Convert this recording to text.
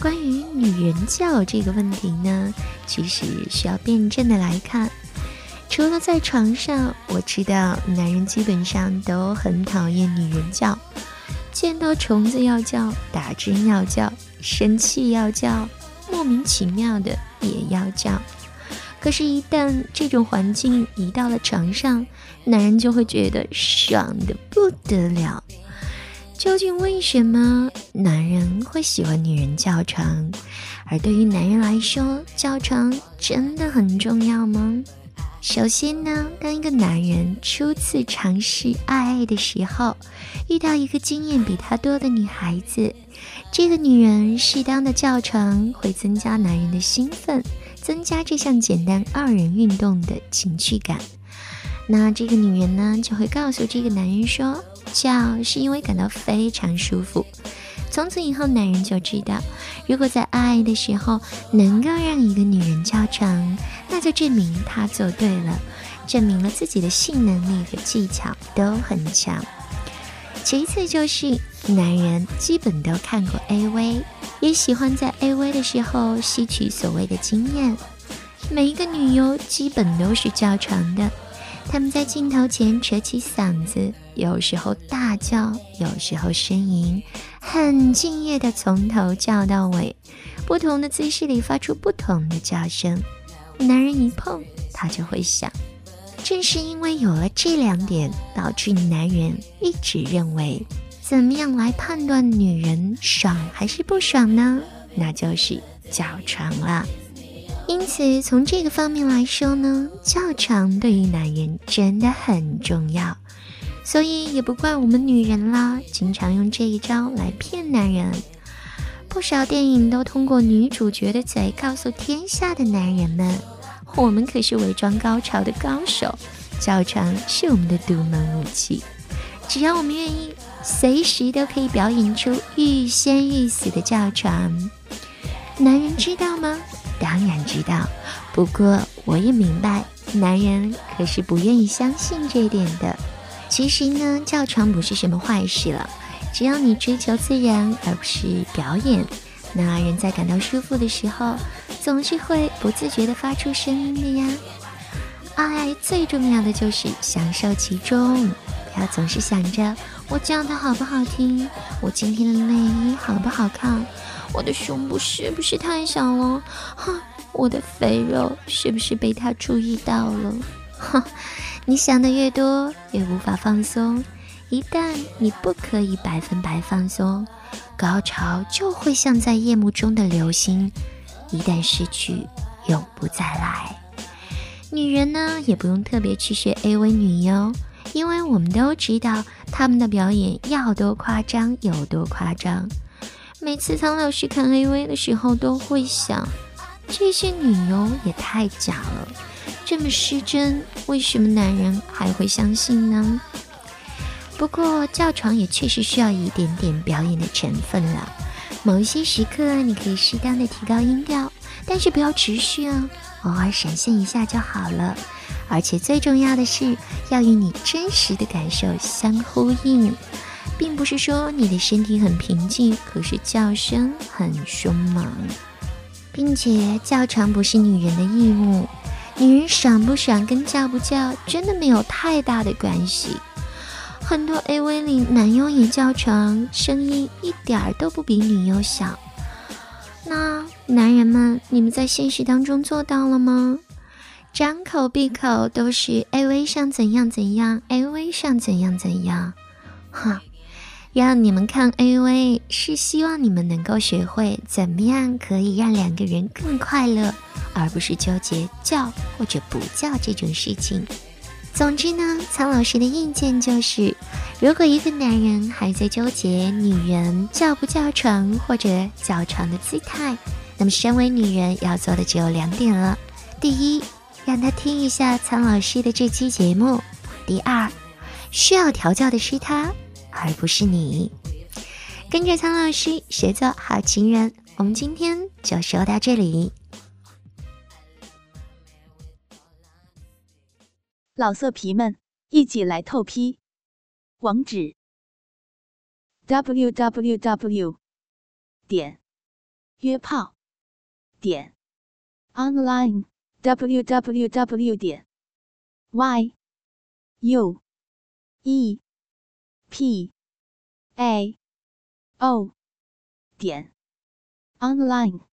关于女人教这个问题呢，其实需要辩证的来看。除了在床上，我知道男人基本上都很讨厌女人叫，见到虫子要叫，打针要叫，生气要叫，莫名其妙的也要叫。可是，一旦这种环境移到了床上，男人就会觉得爽的不得了。究竟为什么男人会喜欢女人叫床？而对于男人来说，叫床真的很重要吗？首先呢，当一个男人初次尝试爱爱的时候，遇到一个经验比他多的女孩子，这个女人适当的叫床会增加男人的兴奋，增加这项简单二人运动的情趣感。那这个女人呢，就会告诉这个男人说。叫是因为感到非常舒服。从此以后，男人就知道，如果在爱的时候能够让一个女人叫床，那就证明他做对了，证明了自己的性能力和技巧都很强。其次就是男人基本都看过 AV，也喜欢在 AV 的时候吸取所谓的经验。每一个女优基本都是叫床的。他们在镜头前扯起嗓子，有时候大叫，有时候呻吟，很敬业的从头叫到尾，不同的姿势里发出不同的叫声。男人一碰，他就会响。正是因为有了这两点，导致男人一直认为，怎么样来判断女人爽还是不爽呢？那就是叫床了。因此，从这个方面来说呢，叫床对于男人真的很重要，所以也不怪我们女人啦，经常用这一招来骗男人。不少电影都通过女主角的嘴告诉天下的男人们，我们可是伪装高潮的高手，叫床是我们的独门武器，只要我们愿意，随时都可以表演出欲仙欲死的叫床。男人知道吗？当然知道，不过我也明白，男人可是不愿意相信这一点的。其实呢，叫床不是什么坏事了，只要你追求自然而不是表演，那人在感到舒服的时候，总是会不自觉地发出声音的呀。爱最重要的就是享受其中，不要总是想着我叫的好不好听，我今天的内衣好不好看。我的胸部是不是太小了？哈，我的肥肉是不是被他注意到了？哈，你想的越多，越无法放松。一旦你不可以百分百放松，高潮就会像在夜幕中的流星，一旦失去，永不再来。女人呢，也不用特别去学 AV 女优，因为我们都知道她们的表演要多夸张有多夸张。每次苍老师看 AV 的时候，都会想，这些女优也太假了，这么失真，为什么男人还会相信呢？不过叫床也确实需要一点点表演的成分了，某一些时刻你可以适当的提高音调，但是不要持续哦，偶尔闪现一下就好了。而且最重要的是，要与你真实的感受相呼应。并不是说你的身体很平静，可是叫声很凶猛，并且叫床不是女人的义务，女人爽不爽跟叫不叫真的没有太大的关系。很多 AV 里男优也叫床，声音一点儿都不比女优小。那男人们，你们在现实当中做到了吗？张口闭口都是 AV 上怎样怎样，AV 上怎样怎样，哈。让你们看 AV 是希望你们能够学会怎么样可以让两个人更快乐，而不是纠结叫或者不叫这种事情。总之呢，苍老师的意见就是，如果一个男人还在纠结女人叫不叫床或者叫床的姿态，那么，身为女人要做的只有两点了：第一，让他听一下苍老师的这期节目；第二，需要调教的是他，而不是你。跟着苍老师学做好情人，我们今天就说到这里。老色皮们，一起来透批！网址：w w w. 点约炮点 online w w w. 点 y u e p a o 点 online。